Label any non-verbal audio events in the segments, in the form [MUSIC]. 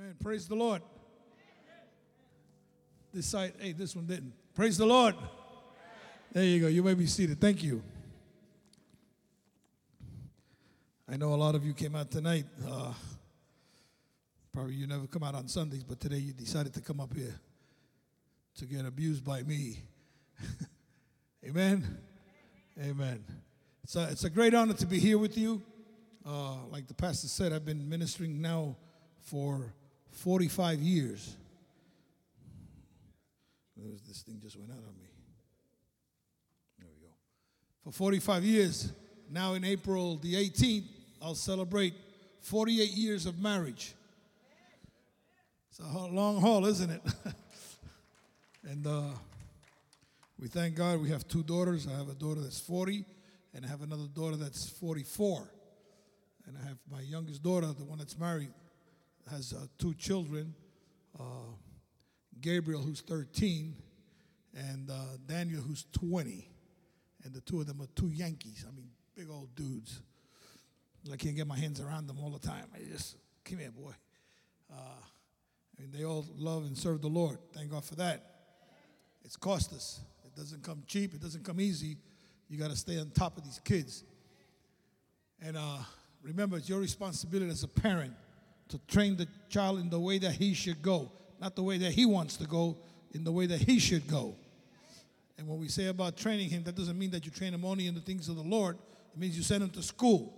Amen. Praise the Lord. This side, hey, this one didn't. Praise the Lord. There you go. You may be seated. Thank you. I know a lot of you came out tonight. Uh, probably you never come out on Sundays, but today you decided to come up here to get abused by me. [LAUGHS] Amen. Amen. It's a, it's a great honor to be here with you. Uh, like the pastor said, I've been ministering now for 45 years. This thing just went out on me. There we go. For 45 years, now in April the 18th, I'll celebrate 48 years of marriage. It's a long haul, isn't it? [LAUGHS] and uh, we thank God we have two daughters. I have a daughter that's 40, and I have another daughter that's 44. And I have my youngest daughter, the one that's married, has uh, two children uh, Gabriel, who's 13, and uh, Daniel, who's 20. And the two of them are two Yankees. I mean, big old dudes. I can't get my hands around them all the time. I just, come here, boy. Uh, mean, they all love and serve the Lord. Thank God for that. It's cost us. It doesn't come cheap. It doesn't come easy. You got to stay on top of these kids. And uh, remember, it's your responsibility as a parent to train the child in the way that he should go, not the way that he wants to go, in the way that he should go. And when we say about training him, that doesn't mean that you train him only in the things of the Lord. It means you send him to school.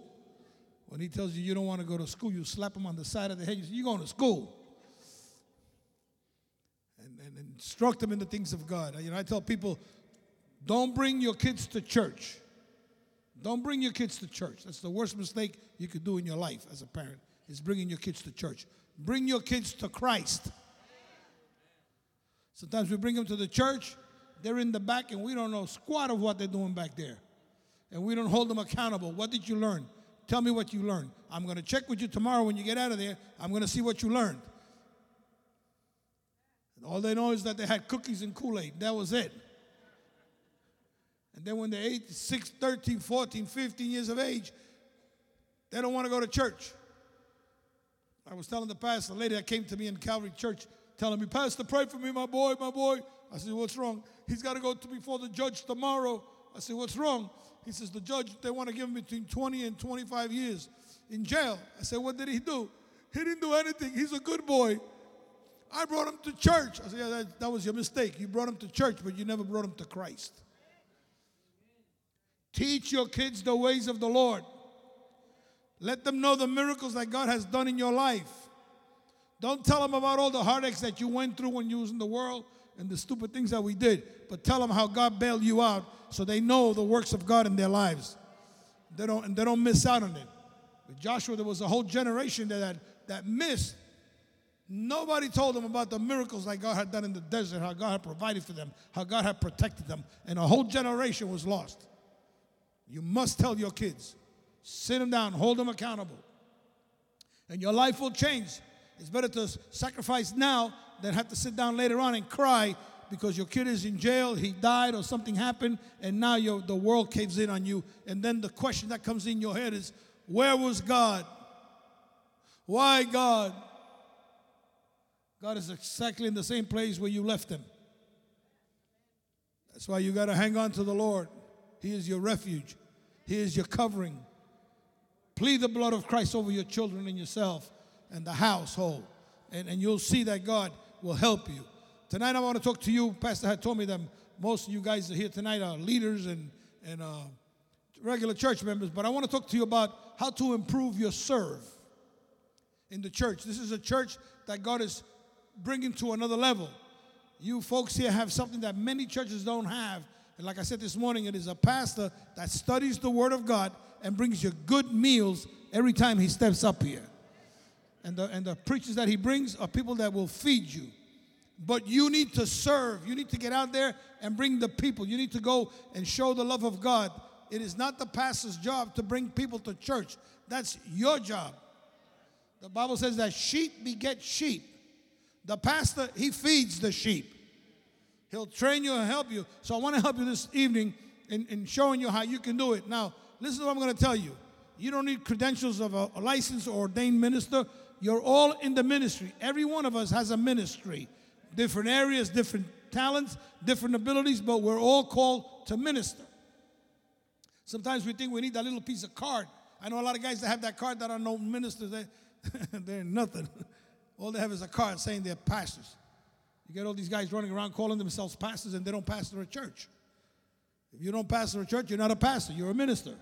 When he tells you you don't want to go to school, you slap him on the side of the head. You say, You're going to school. And, and, instruct him in the things of God. You know, I tell people, don't bring your kids to church. Don't bring your kids to church. That's the worst mistake you could do in your life as a parent is bringing your kids to church. Bring your kids to Christ. Sometimes we bring them to the church, they're in the back, and we don't know squat of what they're doing back there. And we don't hold them accountable. What did you learn? Tell me what you learned. I'm going to check with you tomorrow when you get out of there. I'm going to see what you learned. And all they know is that they had cookies and Kool Aid. That was it. And then when they're 8, 6, 13, 14, 15 years of age, they don't want to go to church. I was telling the pastor, the lady that came to me in Calvary Church, telling me, Pastor, pray for me, my boy, my boy. I said, What's wrong? He's got to go to before the judge tomorrow. I said, What's wrong? He says, The judge, they want to give him between 20 and 25 years in jail. I said, What did he do? He didn't do anything. He's a good boy. I brought him to church. I said, Yeah, that, that was your mistake. You brought him to church, but you never brought him to Christ. Teach your kids the ways of the Lord. Let them know the miracles that God has done in your life. Don't tell them about all the heartaches that you went through when you was in the world and the stupid things that we did, but tell them how God bailed you out so they know the works of God in their lives. They don't, and they don't miss out on it. With Joshua, there was a whole generation that, that, that missed. Nobody told them about the miracles that God had done in the desert, how God had provided for them, how God had protected them, and a whole generation was lost. You must tell your kids. Sit them down, hold them accountable. And your life will change. It's better to sacrifice now than have to sit down later on and cry because your kid is in jail, he died, or something happened, and now the world caves in on you. And then the question that comes in your head is, Where was God? Why God? God is exactly in the same place where you left him. That's why you got to hang on to the Lord. He is your refuge, He is your covering. Plead the blood of Christ over your children and yourself and the household, and, and you'll see that God will help you. Tonight, I want to talk to you. Pastor had told me that most of you guys are here tonight are leaders and, and uh, regular church members, but I want to talk to you about how to improve your serve in the church. This is a church that God is bringing to another level. You folks here have something that many churches don't have. And like I said this morning, it is a pastor that studies the Word of God and brings you good meals every time he steps up here. And the, and the preachers that he brings are people that will feed you. But you need to serve. You need to get out there and bring the people. You need to go and show the love of God. It is not the pastor's job to bring people to church, that's your job. The Bible says that sheep beget sheep. The pastor, he feeds the sheep. He'll train you and help you. So I want to help you this evening in, in showing you how you can do it. Now, listen to what I'm going to tell you. You don't need credentials of a, a licensed or ordained minister. You're all in the ministry. Every one of us has a ministry, different areas, different talents, different abilities, but we're all called to minister. Sometimes we think we need that little piece of card. I know a lot of guys that have that card that are no ministers. They, [LAUGHS] they're nothing. [LAUGHS] All they have is a card saying they're pastors. You get all these guys running around calling themselves pastors and they don't pastor a church. If you don't pastor a church, you're not a pastor, you're a minister.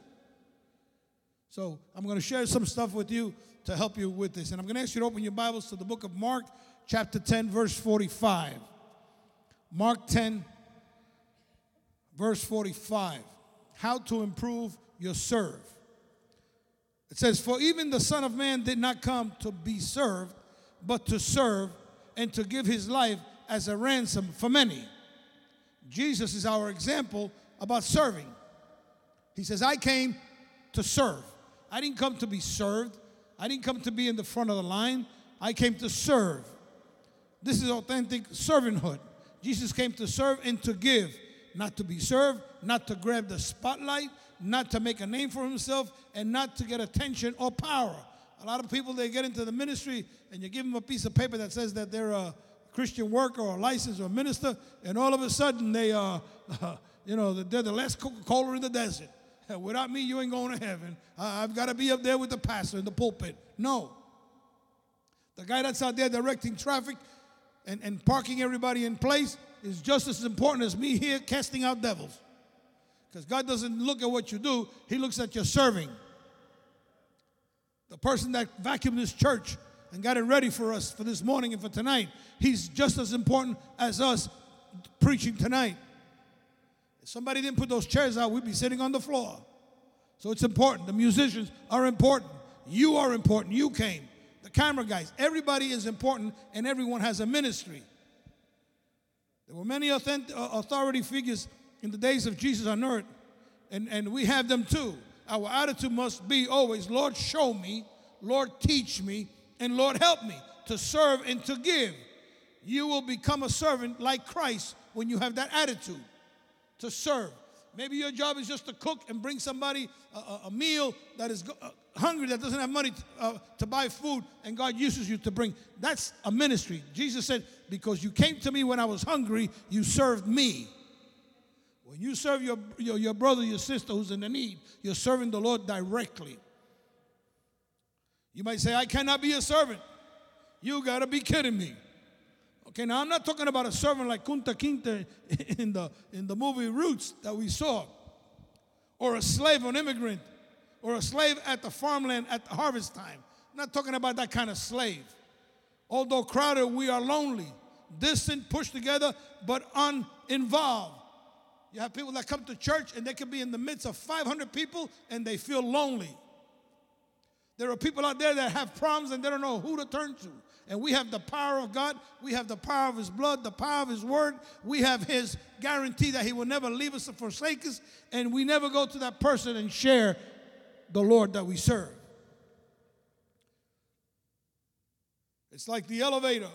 So I'm going to share some stuff with you to help you with this. And I'm going to ask you to open your Bibles to the book of Mark, chapter 10, verse 45. Mark 10, verse 45. How to improve your serve. It says, For even the Son of Man did not come to be served, but to serve and to give his life as a ransom for many. Jesus is our example about serving. He says, I came to serve. I didn't come to be served. I didn't come to be in the front of the line. I came to serve. This is authentic servanthood. Jesus came to serve and to give, not to be served, not to grab the spotlight, not to make a name for himself, and not to get attention or power. A lot of people, they get into the ministry and you give them a piece of paper that says that they're a Christian worker or a licensed or a minister, and all of a sudden they are, uh, [LAUGHS] you know, they're the last Coca Cola in the desert. [LAUGHS] Without me, you ain't going to heaven. I've got to be up there with the pastor in the pulpit. No. The guy that's out there directing traffic and, and parking everybody in place is just as important as me here casting out devils. Because God doesn't look at what you do, He looks at your serving. The person that vacuumed this church and got it ready for us for this morning and for tonight, he's just as important as us preaching tonight. If somebody didn't put those chairs out, we'd be sitting on the floor. So it's important. The musicians are important. You are important. You came. The camera guys. Everybody is important and everyone has a ministry. There were many uh, authority figures in the days of Jesus on earth, and, and we have them too. Our attitude must be always, Lord, show me, Lord, teach me, and Lord, help me to serve and to give. You will become a servant like Christ when you have that attitude to serve. Maybe your job is just to cook and bring somebody a, a, a meal that is uh, hungry, that doesn't have money uh, to buy food, and God uses you to bring. That's a ministry. Jesus said, Because you came to me when I was hungry, you served me. When you serve your, your, your brother, your sister who's in the need, you're serving the Lord directly. You might say, I cannot be a servant. You got to be kidding me. Okay, now I'm not talking about a servant like Kunta Kinte [LAUGHS] in the, in the movie Roots that we saw, or a slave, an immigrant, or a slave at the farmland at the harvest time. I'm not talking about that kind of slave. Although crowded, we are lonely, distant, pushed together, but uninvolved. You have people that come to church and they can be in the midst of 500 people and they feel lonely. There are people out there that have problems and they don't know who to turn to. And we have the power of God, we have the power of His blood, the power of His word, we have His guarantee that He will never leave us or forsake us, and we never go to that person and share the Lord that we serve. It's like the elevator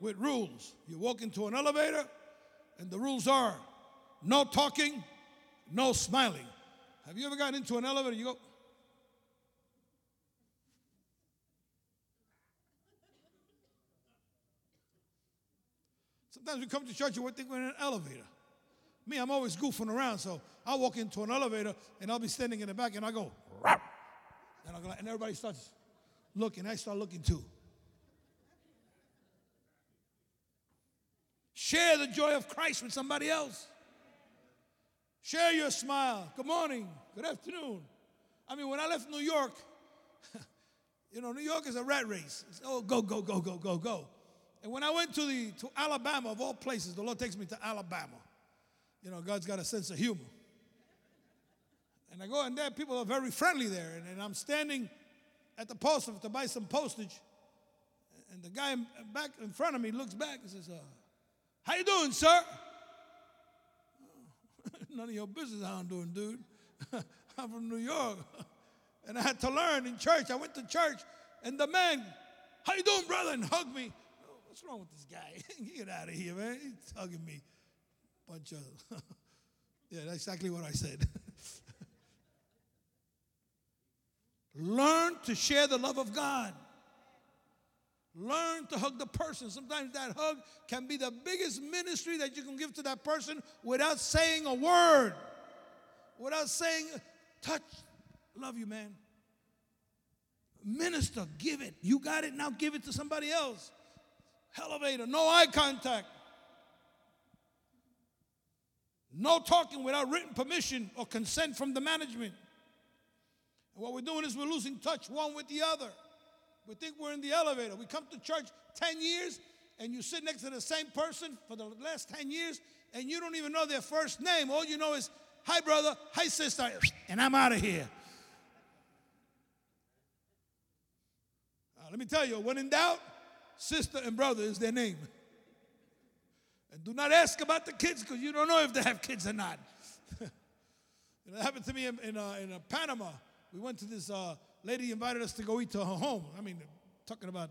with rules. You walk into an elevator, and the rules are no talking, no smiling. Have you ever gotten into an elevator? You go, Sometimes we come to church and we think we're in an elevator. Me, I'm always goofing around, so I'll walk into an elevator and I'll be standing in the back and I go, and, go, and everybody starts looking. I start looking too. Share the joy of Christ with somebody else. Share your smile. Good morning. Good afternoon. I mean, when I left New York, [LAUGHS] you know, New York is a rat race. It's, oh, go, go, go, go, go, go. And when I went to the to Alabama, of all places, the Lord takes me to Alabama. You know, God's got a sense of humor. And I go in there, people are very friendly there. And, and I'm standing at the post office to buy some postage. And the guy back in front of me looks back and says, uh, How you doing, sir? [LAUGHS] None of your business how I'm doing, dude. [LAUGHS] I'm from New York. [LAUGHS] and I had to learn in church. I went to church, and the man, how you doing, brother? And hugged me. Oh, what's wrong with this guy? Get out of here, man. He's hugging me. Bunch of, yeah, that's exactly what I said. Learn to share the love of God. Learn to hug the person. Sometimes that hug can be the biggest ministry that you can give to that person without saying a word, without saying, touch, love you, man. Minister, give it. You got it, now give it to somebody else. Elevator, no eye contact. No talking without written permission or consent from the management. And what we're doing is we're losing touch one with the other. We think we're in the elevator. We come to church 10 years and you sit next to the same person for the last 10 years and you don't even know their first name. All you know is, hi, brother, hi, sister, and I'm out of here. Uh, let me tell you, when in doubt, sister and brother is their name. And do not ask about the kids because you don't know if they have kids or not. [LAUGHS] it happened to me in, in, uh, in uh, Panama. We went to this uh, lady invited us to go eat to her home. I mean, talking about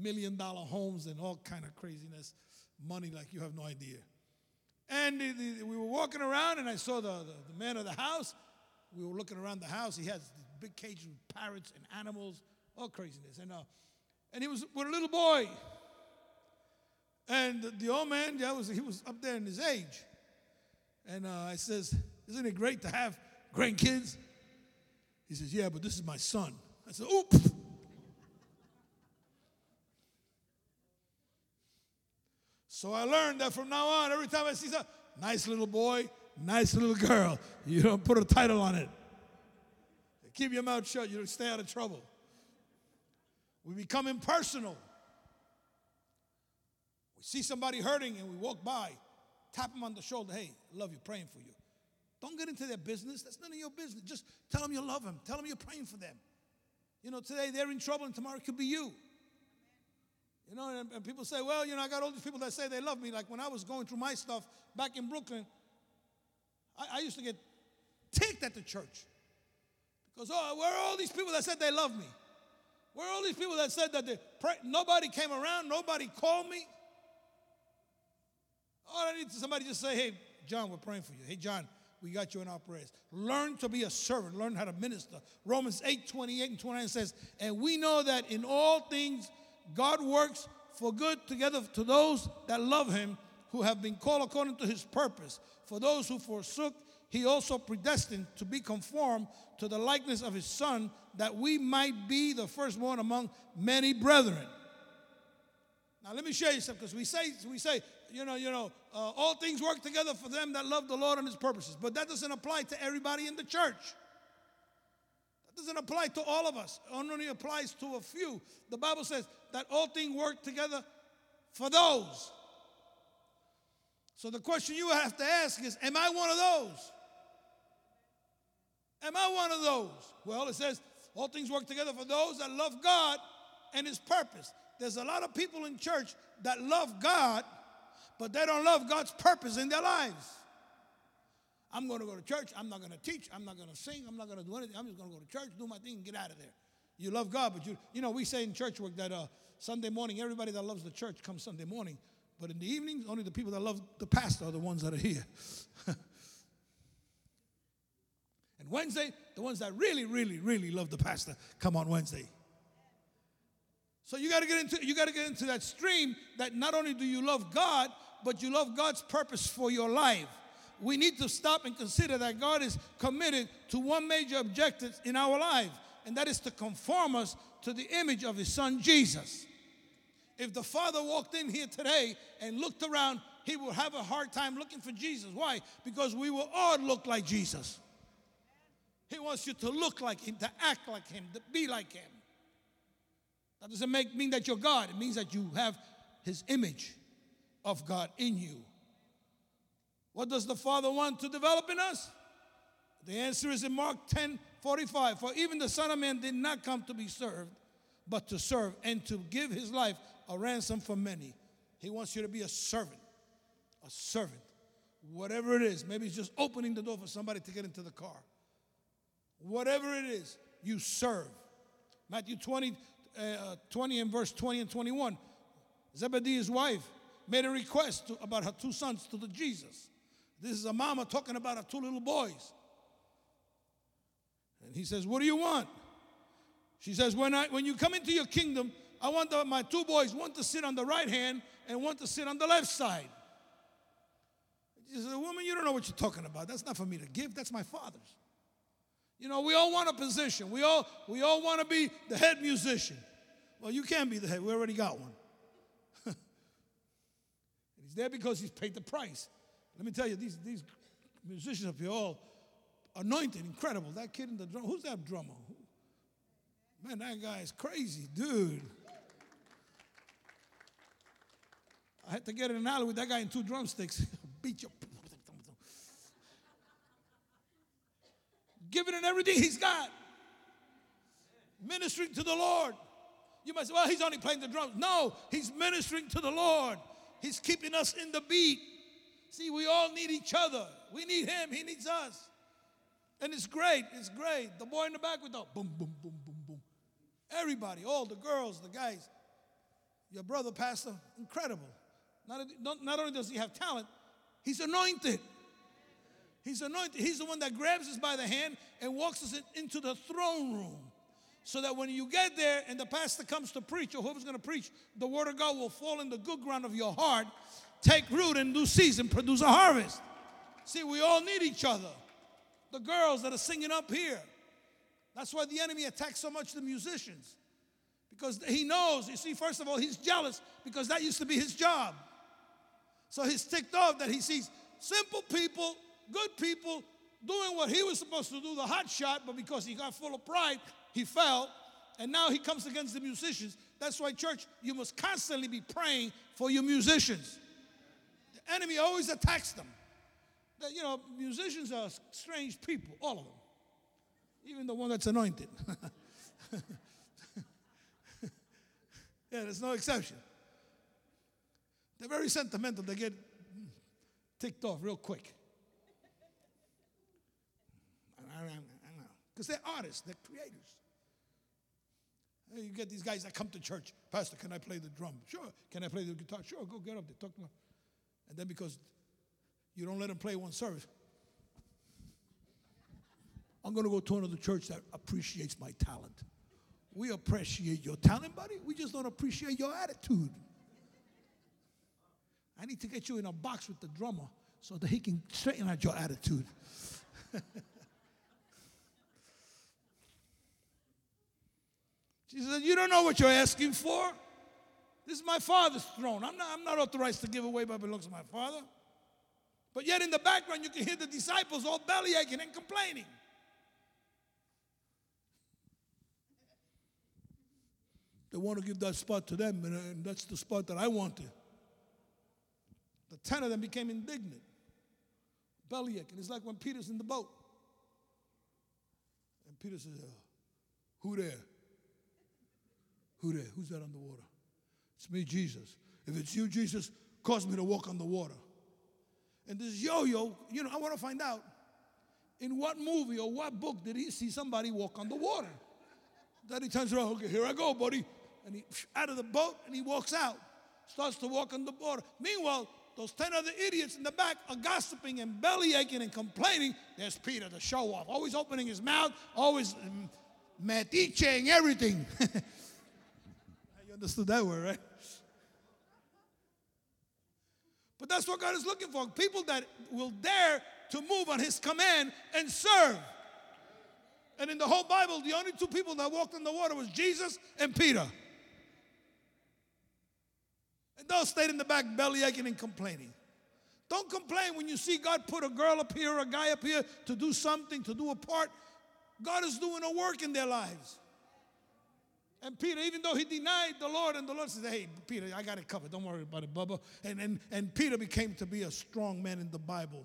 million dollar homes and all kind of craziness, money like you have no idea. And the, the, we were walking around, and I saw the, the, the, man of the house. We were looking around the house. He has this big cage with parrots and animals, all craziness. And, uh, and he was with a little boy. And the old man, yeah, was, he was up there in his age. And uh, I says, isn't it great to have grandkids? He says, yeah, but this is my son. I said, Oop. So I learned that from now on, every time I see a nice little boy, nice little girl, you don't put a title on it. Keep your mouth shut, you stay out of trouble. We become impersonal. We see somebody hurting and we walk by, tap them on the shoulder, hey, love you, praying for you. Don't get into their business. That's none of your business. Just tell them you love them. Tell them you're praying for them. You know, today they're in trouble and tomorrow it could be you. You know, and, and, people say, well, you know, I got all these people that say they love me. Like when I was going through my stuff back in Brooklyn, I, I used to get ticked at the church. Because, oh, where are all these people that said they love me? Where are all these people that said that they pray? Nobody came around, nobody called me. All I need to somebody just say, hey, John, we're praying for you. Hey, John, we got you in our prayers. Learn to be a servant, learn how to minister. Romans 8 28 and 29 says, And we know that in all things God works for good together to those that love him, who have been called according to his purpose. For those who forsook, he also predestined to be conformed to the likeness of his son, that we might be the firstborn among many brethren. Now let me show you something, because we say we say you know, you know, uh, all things work together for them that love the Lord and His purposes. But that doesn't apply to everybody in the church. That doesn't apply to all of us. It only applies to a few. The Bible says that all things work together for those. So the question you have to ask is, am I one of those? Am I one of those? Well, it says all things work together for those that love God and His purpose. There's a lot of people in church that love God but they don't love God's purpose in their lives. I'm going to go to church. I'm not going to teach. I'm not going to sing. I'm not going to do anything. I'm just going to go to church, do my thing, and get out of there. You love God, but you, you know, we say in church work that uh, Sunday morning, everybody that loves the church comes Sunday morning. But in the evenings, only the people that love the pastor are the ones that are here. [LAUGHS] and Wednesday, the ones that really, really, really love the pastor come on Wednesday. So you got to get into you got to get into that stream that not only do you love God, but you love God's purpose for your life. We need to stop and consider that God is committed to one major objective in our life, and that is to conform us to the image of His Son Jesus. If the Father walked in here today and looked around, he would have a hard time looking for Jesus. Why? Because we will all look like Jesus. He wants you to look like Him, to act like Him, to be like Him. That doesn't make, mean that you're God, it means that you have His image of God in you. What does the Father want to develop in us? The answer is in Mark 10 45. For even the Son of Man did not come to be served, but to serve and to give his life a ransom for many. He wants you to be a servant. A servant. Whatever it is. Maybe it's just opening the door for somebody to get into the car. Whatever it is, you serve. Matthew 20, uh, 20 and verse 20 and 21. Zebedee's wife made a request to, about her two sons to the Jesus. This is a mama talking about her two little boys. And he says, What do you want? She says, When, I, when you come into your kingdom, I want the, my two boys, one to sit on the right hand and one to sit on the left side. She says, Woman, you don't know what you're talking about. That's not for me to give, that's my father's. You know, we all want a position. We all, we all want to be the head musician. Well, you can be the head. We already got one. There because he's paid the price. Let me tell you, these, these musicians up here all anointed, incredible. That kid in the drum, who's that drummer? Man, that guy is crazy, dude. I had to get in an alley with that guy in two drumsticks. [LAUGHS] Beat you. Giving it everything he's got. Ministering to the Lord. You might say, well, he's only playing the drums. No, he's ministering to the Lord. He's keeping us in the beat. See, we all need each other. We need him, he needs us. And it's great, it's great. The boy in the back with the boom, boom, boom, boom, boom. Everybody, all the girls, the guys. Your brother, Pastor, incredible. Not, not only does he have talent, he's anointed. He's anointed. He's the one that grabs us by the hand and walks us into the throne room. So that when you get there and the pastor comes to preach, or whoever's going to preach, the word of God will fall in the good ground of your heart, take root in due season, produce a harvest. See, we all need each other. The girls that are singing up here. That's why the enemy attacks so much the musicians. Because he knows, you see, first of all, he's jealous because that used to be his job. So he's ticked off that he sees simple people, good people, doing what he was supposed to do, the hot shot, but because he got full of pride, he fell. And now he comes against the musicians. That's why, church, you must constantly be praying for your musicians. The enemy always attacks them. You know, musicians are strange people, all of them, even the one that's anointed. [LAUGHS] yeah, there's no exception. They're very sentimental. They get ticked off real quick. Because they're artists, they're creators. You get these guys that come to church. Pastor, can I play the drum? Sure. Can I play the guitar? Sure, go get up there, talk to them. And then because you don't let them play one service, I'm going to go to another church that appreciates my talent. We appreciate your talent, buddy. We just don't appreciate your attitude. I need to get you in a box with the drummer so that he can straighten out your attitude. [LAUGHS] she said, You don't know what you're asking for. This is my father's throne. I'm not, I'm not authorized to give away what belongs to my father. But yet in the background, you can hear the disciples all belly aching and complaining. They want to give that spot to them, and that's the spot that I wanted. The ten of them became indignant, belly aching. It's like when Peter's in the boat. And Peter says, Who there? Who there? Who's that on the water? It's me, Jesus. If it's you, Jesus, cause me to walk on the water. And this yo yo, you know, I want to find out in what movie or what book did he see somebody walk on the water? Then he turns around, okay, here I go, buddy. And he out of the boat and he walks out, starts to walk on the water. Meanwhile, those 10 other idiots in the back are gossiping and belly aching and complaining. There's Peter, the show off, always opening his mouth, always mm, everything. [LAUGHS] understood that word, right? But that's what God is looking for people that will dare to move on His command and serve. And in the whole Bible, the only two people that walked in the water was Jesus and Peter. And those stayed in the back belly aching and complaining. Don't complain when you see God put a girl up here, a guy up here to do something, to do a part. God is doing a work in their lives. And Peter, even though he denied the Lord, and the Lord says, Hey, Peter, I got it covered. Don't worry about it, Bubba. And, and, and Peter became to be a strong man in the Bible.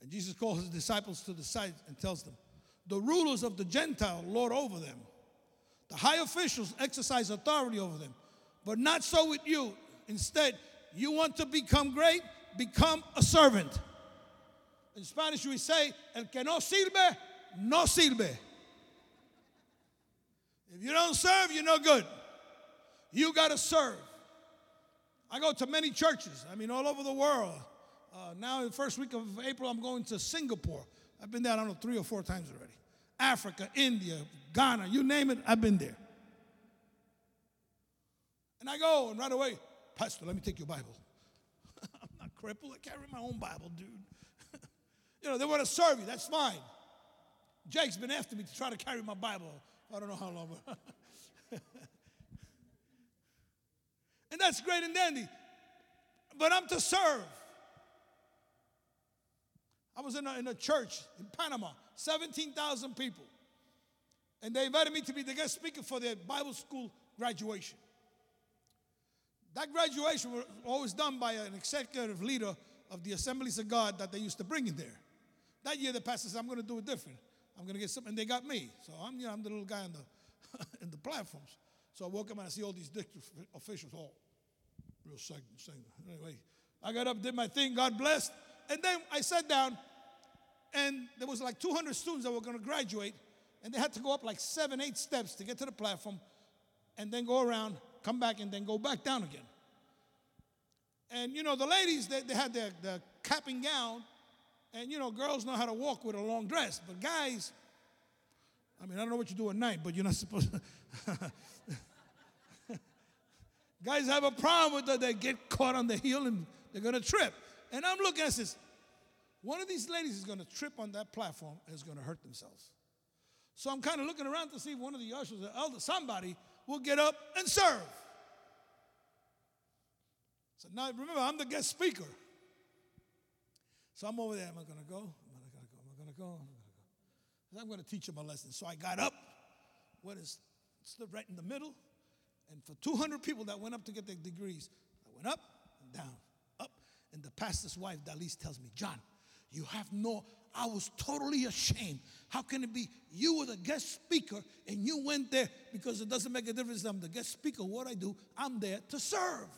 And Jesus calls his disciples to the side and tells them, The rulers of the Gentile lord over them the high officials exercise authority over them. But not so with you. Instead, you want to become great, become a servant. In Spanish, we say, El que no sirve, no sirve. If you don't serve, you're no good. You got to serve. I go to many churches, I mean, all over the world. Uh, now, the first week of April, I'm going to Singapore. I've been there, I don't know, three or four times already. Africa, India, Ghana, you name it, I've been there. And I go, and right away, Pastor, let me take your Bible. [LAUGHS] I'm not crippled. I carry my own Bible, dude. [LAUGHS] you know, they want to serve you. That's fine. Jake's been after me to try to carry my Bible. I don't know how long. [LAUGHS] and that's great and dandy. But I'm to serve. I was in a, in a church in Panama, 17,000 people. And they invited me to be the guest speaker for their Bible school graduation. That graduation was always done by an executive leader of the Assemblies of God that they used to bring in there. That year, the pastor said, I'm going to do it different. I'm going to get something. And they got me. So I'm, you know, I'm the little guy in the, [LAUGHS] in the platforms. So I woke up and I see all these district officials all real segment. Anyway, I got up, did my thing, God blessed. And then I sat down, and there was like 200 students that were going to graduate, and they had to go up like seven, eight steps to get to the platform, and then go around, come back, and then go back down again. And you know, the ladies, they, they had their, their cap and gown, and you know, girls know how to walk with a long dress, but guys, I mean, I don't know what you do at night, but you're not supposed to. [LAUGHS] guys have a problem with that. They get caught on the heel and they're going to trip. And I'm looking at this. One of these ladies is going to trip on that platform and is going to hurt themselves. So I'm kind of looking around to see if one of the ushers or elder, somebody will get up and serve. So now remember, I'm the guest speaker. So I'm over there. Am I going to go? Am I going to go? Am I going to go? Am I going to go? I'm going to teach them a lesson. So I got up, What is stood right in the middle, and for 200 people that went up to get their degrees, I went up and down, up. And the pastor's wife, Dalise, tells me, John, you have no, I was totally ashamed. How can it be you were the guest speaker and you went there because it doesn't make a difference. I'm the guest speaker. What I do, I'm there to serve.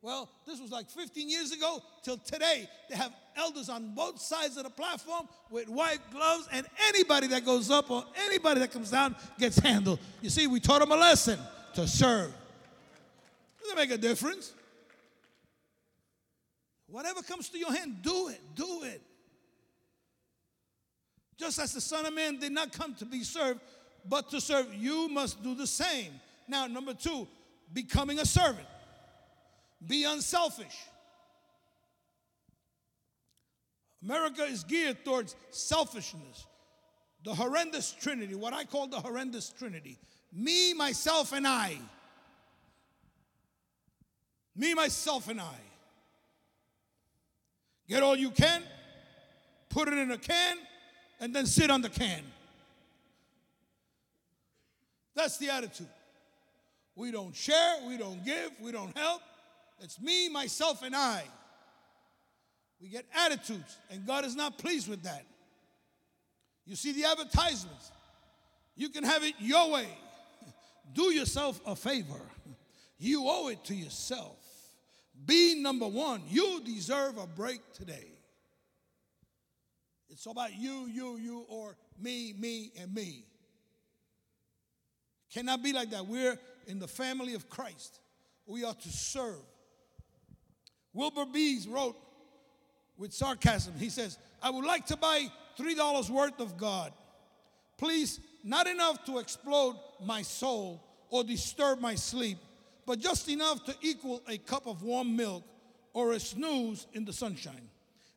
Well, this was like 15 years ago till today. They have elders on both sides of the platform with white gloves, and anybody that goes up or anybody that comes down gets handled. You see, we taught them a lesson to serve. Doesn't make a difference. Whatever comes to your hand, do it. Do it. Just as the Son of Man did not come to be served, but to serve, you must do the same. Now, number two, becoming a servant. Be unselfish. America is geared towards selfishness. The horrendous trinity, what I call the horrendous trinity me, myself, and I. Me, myself, and I. Get all you can, put it in a can, and then sit on the can. That's the attitude. We don't share, we don't give, we don't help. It's me, myself, and I. We get attitudes, and God is not pleased with that. You see the advertisements. You can have it your way. [LAUGHS] Do yourself a favor. You owe it to yourself. Be number one. You deserve a break today. It's about you, you, you, or me, me, and me. Cannot be like that. We're in the family of Christ. We are to serve. Wilbur Rees wrote with sarcasm, he says, I would like to buy $3 worth of God. Please, not enough to explode my soul or disturb my sleep, but just enough to equal a cup of warm milk or a snooze in the sunshine.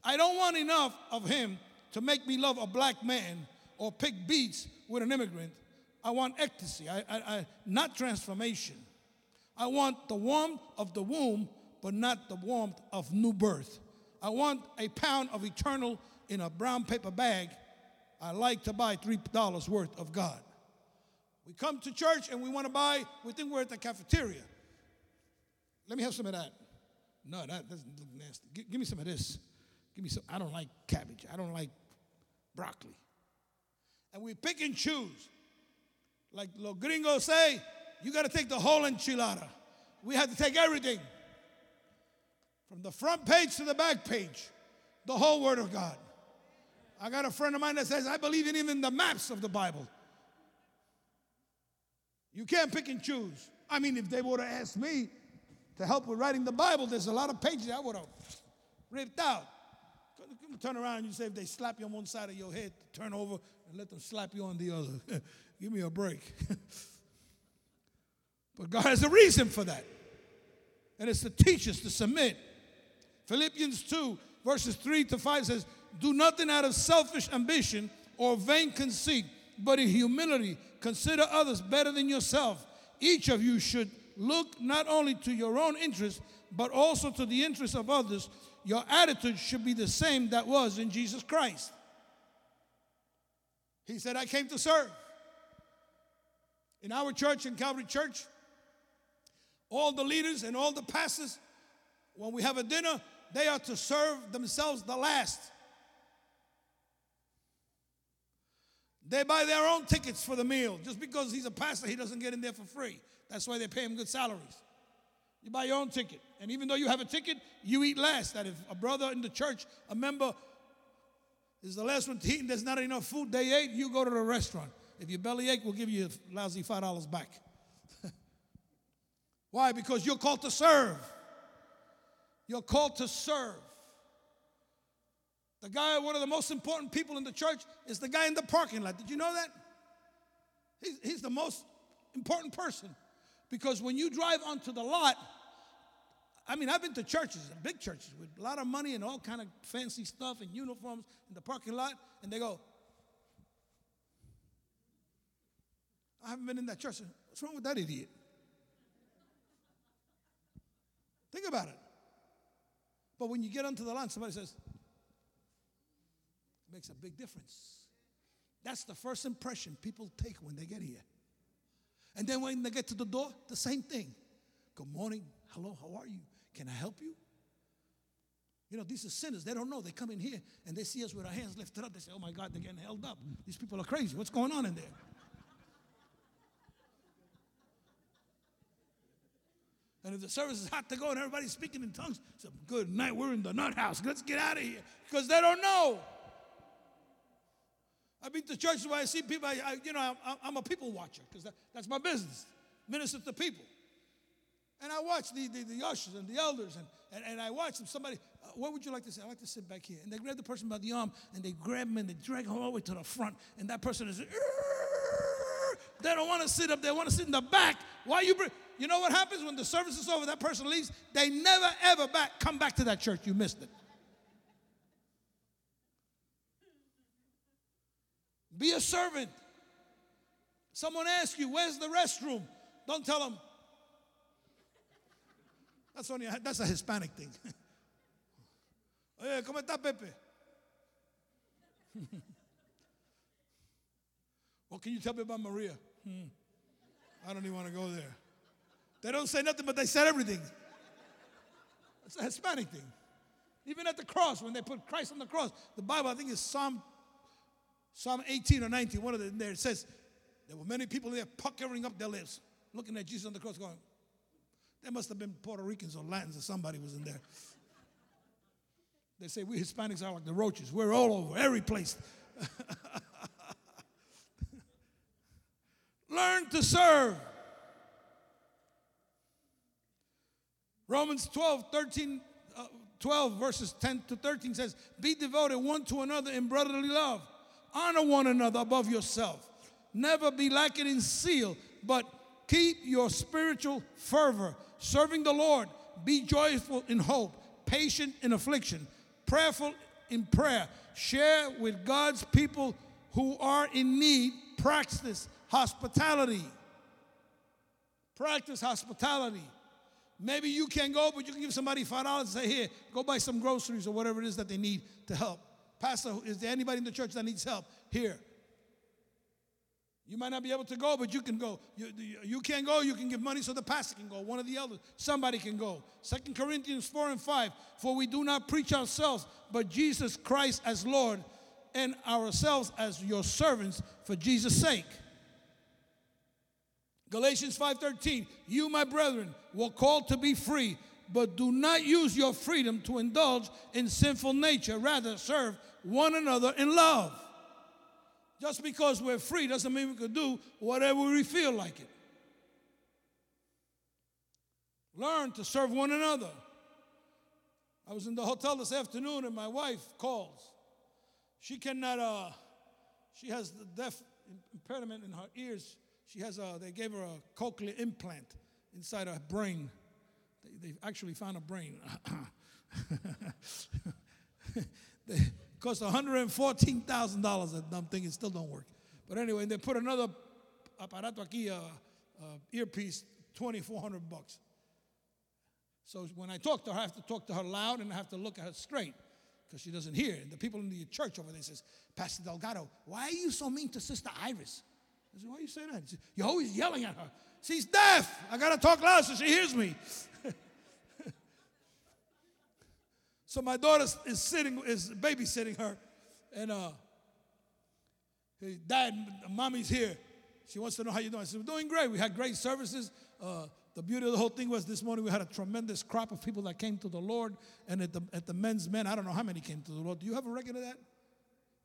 I don't want enough of him to make me love a black man or pick beets with an immigrant. I want ecstasy, I, I, I, not transformation. I want the warmth of the womb, but not the warmth of new birth. I want a pound of eternal in a brown paper bag. I like to buy $3 worth of God. We come to church and we want to buy, we think we're at the cafeteria. Let me have some of that. No, that doesn't look nasty. G- give me some of this. Give me some. I don't like cabbage. I don't like broccoli. And we pick and choose. Like los gringos say, you got to take the whole enchilada. We have to take everything. From the front page to the back page, the whole Word of God. I got a friend of mine that says, I believe in even the maps of the Bible. You can't pick and choose. I mean, if they would have asked me to help with writing the Bible, there's a lot of pages I would have ripped out. Turn around, you say if they slap you on one side of your head, turn over and let them slap you on the other. [LAUGHS] Give me a break. [LAUGHS] but God has a reason for that. And it's to teach us to submit. Philippians 2, verses 3 to 5 says, Do nothing out of selfish ambition or vain conceit, but in humility consider others better than yourself. Each of you should look not only to your own interest, but also to the interest of others. Your attitude should be the same that was in Jesus Christ. He said, I came to serve. In our church, in Calvary Church, all the leaders and all the pastors, when we have a dinner, they are to serve themselves the last. They buy their own tickets for the meal. Just because he's a pastor, he doesn't get in there for free. That's why they pay him good salaries. You buy your own ticket. And even though you have a ticket, you eat last. That if a brother in the church, a member, is the last one to eat and there's not enough food they ate, you go to the restaurant. If your belly ache, we'll give you a lousy $5 back. [LAUGHS] Why? Because you're called to serve. You're called to serve. The guy, one of the most important people in the church, is the guy in the parking lot. Did you know that? He's, he's the most important person. Because when you drive onto the lot, I mean, I've been to churches, big churches, with a lot of money and all kind of fancy stuff and uniforms in the parking lot, and they go, I haven't been in that church. What's wrong with that idiot? Think about it. But when you get onto the line, somebody says, it makes a big difference. That's the first impression people take when they get here. And then when they get to the door, the same thing. Good morning. Hello, how are you? Can I help you? You know, these are sinners. They don't know. They come in here and they see us with our hands lifted up. They say, Oh my God, they're getting held up. These people are crazy. What's going on in there? And if the service is hot to go and everybody's speaking in tongues, it's a good night. We're in the nut house. Let's get out of here. Because they don't know. I've been to churches where I see people, I, I, you know, I, I'm a people watcher because that, that's my business, minister to people. And I watch the, the, the ushers and the elders, and, and, and I watch them. Somebody, uh, what would you like to say? I like to sit back here. And they grab the person by the arm, and they grab him, and they drag him all the way to the front. And that person is, they don't want to sit up, they want to sit in the back. Why you bring, you know what happens when the service is over, that person leaves? They never, ever back come back to that church. You missed it. Be a servant. Someone asks you, Where's the restroom? Don't tell them. That's only a, that's a Hispanic thing. [LAUGHS] ¿cómo está Pepe? [LAUGHS] what can you tell me about Maria? Hmm. I don't even want to go there. They don't say nothing, but they said everything. It's a Hispanic thing. Even at the cross, when they put Christ on the cross, the Bible, I think, is Psalm Psalm 18 or 19, one of them there, it says, there were many people there puckering up their lips, looking at Jesus on the cross, going, there must have been Puerto Ricans or Latins or somebody was in there. They say we Hispanics are like the roaches. We're all over, every place. [LAUGHS] Learn to serve. Romans 12, 13, uh, 12, verses 10 to 13 says, Be devoted one to another in brotherly love honor one another above yourself. Never be lacking in zeal, but keep your spiritual fervor, serving the Lord. Be joyful in hope, patient in affliction, prayerful in prayer. Share with God's people who are in need. Practice hospitality. Practice hospitality. Maybe you can't go, but you can give somebody $5 and say, Here, go buy some groceries or whatever it is that they need to help. Pastor, is there anybody in the church that needs help? Here. You might not be able to go, but you can go. You, you can't go, you can give money so the pastor can go. One of the elders, somebody can go. Second Corinthians 4 and 5. For we do not preach ourselves, but Jesus Christ as Lord, and ourselves as your servants for Jesus' sake. Galatians 5:13 You my brethren were called to be free but do not use your freedom to indulge in sinful nature rather serve one another in love. Just because we're free doesn't mean we can do whatever we feel like it. Learn to serve one another. I was in the hotel this afternoon and my wife calls. She cannot, uh, she has the deaf impairment in her ears. She has a, they gave her a cochlear implant inside her brain. They, actually found a brain. [LAUGHS] they cost $114,000 that dumb thing. It still don't work. But anyway, they put another aparato aquí, uh, uh, earpiece, 2400 bucks. So when I talk to her, I have to talk to her loud and I have to look at her straight because she doesn't hear. And the people in the church over there says, Pastor Delgado, why are you so mean to Sister Iris? I said, why you saying that? He Said, You're always yelling at her. She's deaf. I got to talk loud so she hears me. [LAUGHS] so my daughter is sitting, is babysitting her. And uh, dad, mommy's here. She wants to know how you're doing. I said, we're doing great. We had great services. Uh, the beauty of the whole thing was this morning we had a tremendous crop of people that came to the Lord. And at the, at the men's men, I don't know how many came to the Lord. Do you have a record of that?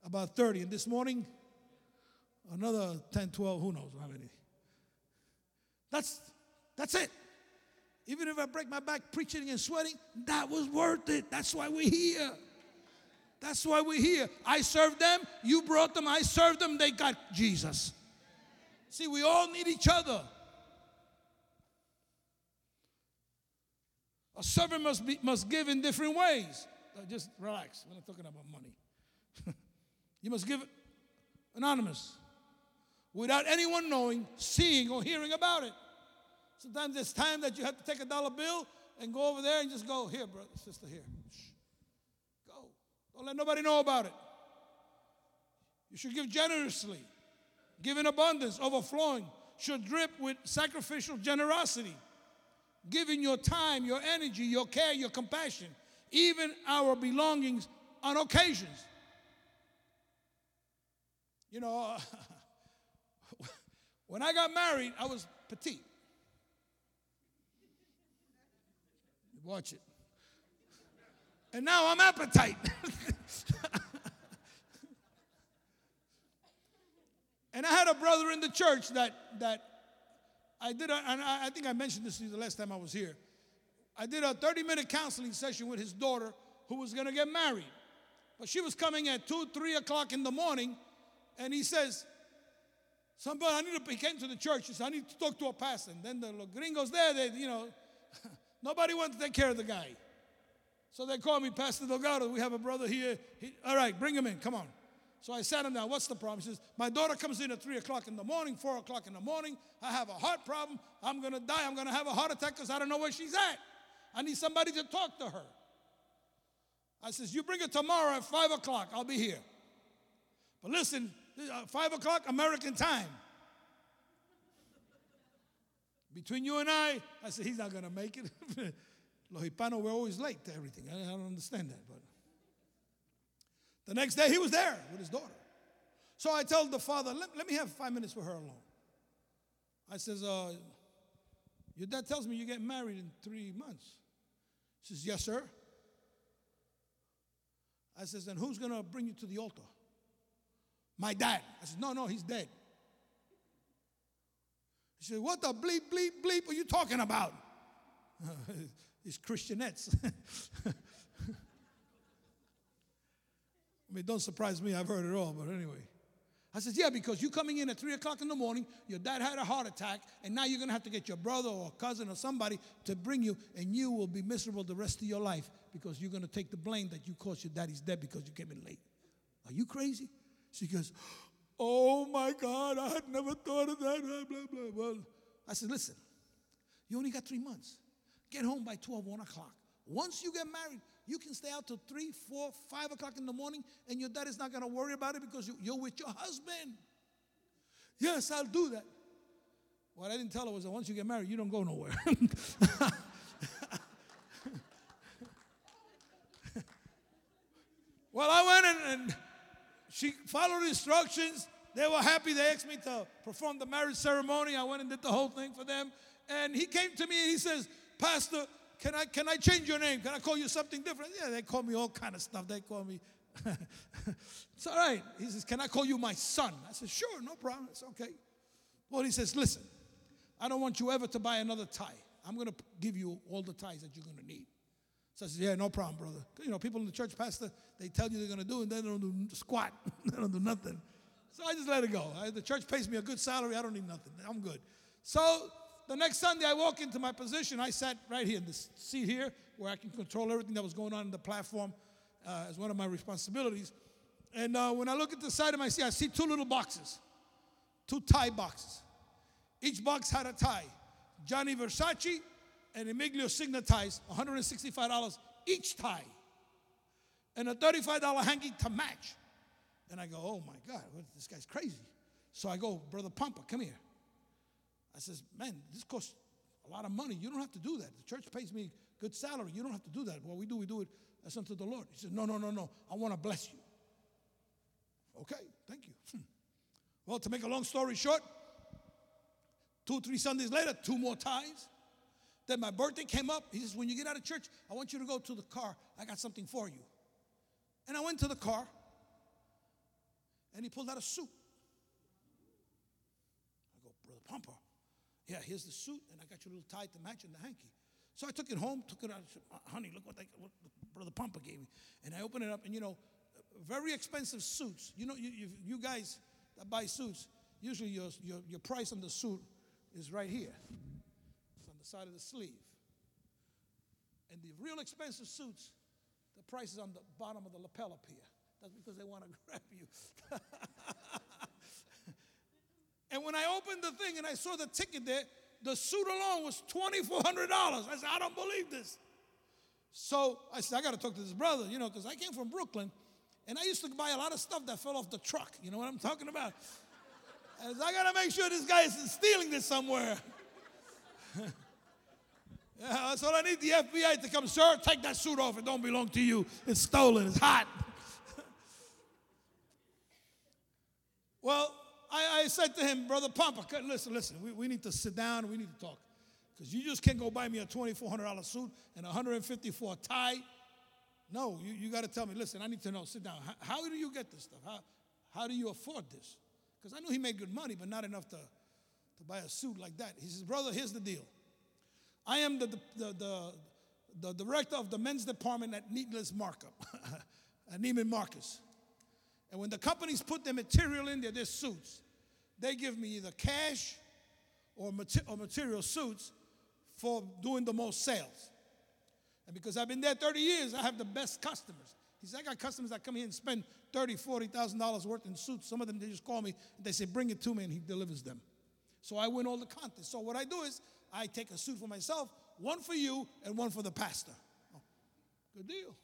About 30. And this morning, another 10, 12, who knows how many. That's, that's it. Even if I break my back preaching and sweating, that was worth it. That's why we're here. That's why we're here. I served them, you brought them, I served them, they got Jesus. See, we all need each other. A servant must, be, must give in different ways. Uh, just relax. We're not talking about money. [LAUGHS] you must give anonymous without anyone knowing, seeing, or hearing about it. Sometimes there's time that you have to take a dollar bill and go over there and just go, here, brother, sister, here. Shh. Go. Don't let nobody know about it. You should give generously, give in abundance, overflowing, should drip with sacrificial generosity, giving your time, your energy, your care, your compassion, even our belongings on occasions. You know, [LAUGHS] when I got married, I was petite. Watch it. And now I'm appetite. [LAUGHS] and I had a brother in the church that that I did, a, and I think I mentioned this to you the last time I was here. I did a 30 minute counseling session with his daughter who was going to get married. But she was coming at 2, 3 o'clock in the morning, and he says, Somebody, I need to, he came to the church. He said, I need to talk to a pastor. And then the gringos there, they, you know, [LAUGHS] nobody wanted to take care of the guy. So they called me, Pastor Delgado, we have a brother here. He, all right, bring him in, come on. So I sat him down. What's the problem? He says, My daughter comes in at 3 o'clock in the morning, 4 o'clock in the morning. I have a heart problem. I'm going to die. I'm going to have a heart attack because I don't know where she's at. I need somebody to talk to her. I says, You bring her tomorrow at 5 o'clock. I'll be here. But listen, 5 o'clock American time. Between you and I, I said, He's not going to make it. [LAUGHS] Los Hispanos, we're always late to everything. I, don't understand that. But the next day, he was there with his daughter. So I told the father, let, let me have five minutes with her alone. I says, uh, your dad tells me you get married in three months. He says, yes, sir. I says, then who's going to bring you to the altar? My dad. I said, no, no, he's dead. He said, what the bleep, bleep, bleep are you talking about? [LAUGHS] it's Christianettes. [LAUGHS] I mean, don't surprise me, I've heard it all, but anyway. I said, Yeah, because you coming in at 3 o'clock in the morning, your dad had a heart attack, and now you're going to have to get your brother or cousin or somebody to bring you, and you will be miserable the rest of your life because you're going to take the blame that you caused your daddy's death because you came in late. Are you crazy? She goes, Oh my God, I had never thought of that. Blah, blah, blah. Well, I said, Listen, you only got three months. Get home by 12, 1 o'clock. Once you get married, you can stay out till 3, 4, 5 o'clock in the morning, and your dad is not going to worry about it because you, are with your husband. Yes, I'll do that. What I didn't tell her was that once you get married, you don't go nowhere. [LAUGHS] well, I went and, and she followed instructions. They were happy. They asked me to perform the marriage ceremony. I went and did the whole thing for them. And he came to me and he says, Pastor, can I, can I change your name? Can I call you something different? Yeah, they call me all kind of stuff. They call me, [LAUGHS] it's all right. He says, Can I call you my son? I said, Sure, no problem. It's okay. Well, he says, Listen, I don't want you ever to buy another tie. I'm going to give you all the ties that you're going to need. So I said, yeah, no problem, brother. You know, people in the church, pastor, they tell you they're going to do, and they don't do squat. [LAUGHS] they don't do nothing. So I just let it go. I, the church pays me a good salary. I don't need nothing. I'm good. So the next Sunday, I walk into my position. I sat right here in this seat here where I can control everything that was going on in the platform uh, as one of my responsibilities. And uh, when I look at the side of my seat, I see two little boxes, two tie boxes. Each box had a tie. Gianni Versace and Emilio ties, $165 each tie. And a $35 hanky to match. And I go, oh my God, this guy's crazy. So I go, Brother Pampa, come here. I says, man, this costs a lot of money. You don't have to do that. The church pays me good salary. You don't have to do that. What we do, we do it as unto the Lord. He said, no, no, no, no. I want to bless you. Okay, thank you. Hmm. Well, to make a long story short, two, three Sundays later, two more ties. Then my birthday came up. He says, When you get out of church, I want you to go to the car. I got something for you. And I went to the car, and he pulled out a suit. I go, Brother Pumper, yeah, here's the suit, and I got your little tie to match and the hanky. So I took it home, took it out. Said, uh, Honey, look what, they, what Brother Pumper gave me. And I opened it up, and you know, very expensive suits. You know, you, you, you guys that buy suits, usually your, your, your price on the suit is right here side of the sleeve. And the real expensive suits, the price is on the bottom of the lapel up here. That's because they want to [LAUGHS] grab you. [LAUGHS] and when I opened the thing and I saw the ticket there, the suit alone was $2,400. I said, I don't believe this. So I said, I got to talk to this brother, you know, because I came from Brooklyn and I used to buy a lot of stuff that fell off the truck. You know what I'm talking about? [LAUGHS] I said, I got to make sure this guy isn't stealing this somewhere. Yeah, that's all I need the FBI to come, sir, take that suit off. It don't belong to you. It's stolen. It's hot. [LAUGHS] well, I, I, said to him, Brother Pampa, listen, listen, we, we need to sit down. We need to talk. Because you just can't go buy me a $2,400 suit and 150 for a tie. No, you, you got to tell me, listen, I need to know, sit down. How, how, do you get this stuff? How, how do you afford this? Because I knew he made good money, but not enough to, to buy a suit like that. He says, Brother, here's the deal. I am the, the, the, the director of the men's department at Needless Markup, [LAUGHS] at Neiman Marcus. And when the companies put their material in there, their suits, they give me either cash or, mater- or material suits for doing the most sales. And because I've been there 30 years, I have the best customers. He said, I got customers that come here and spend $30,000, $40,000 worth in suits. Some of them, they just call me and they say, bring it to me, and he delivers them. So I win all the contests. So what I do is I take a suit for myself, one for you, and one for the pastor. Oh, good deal.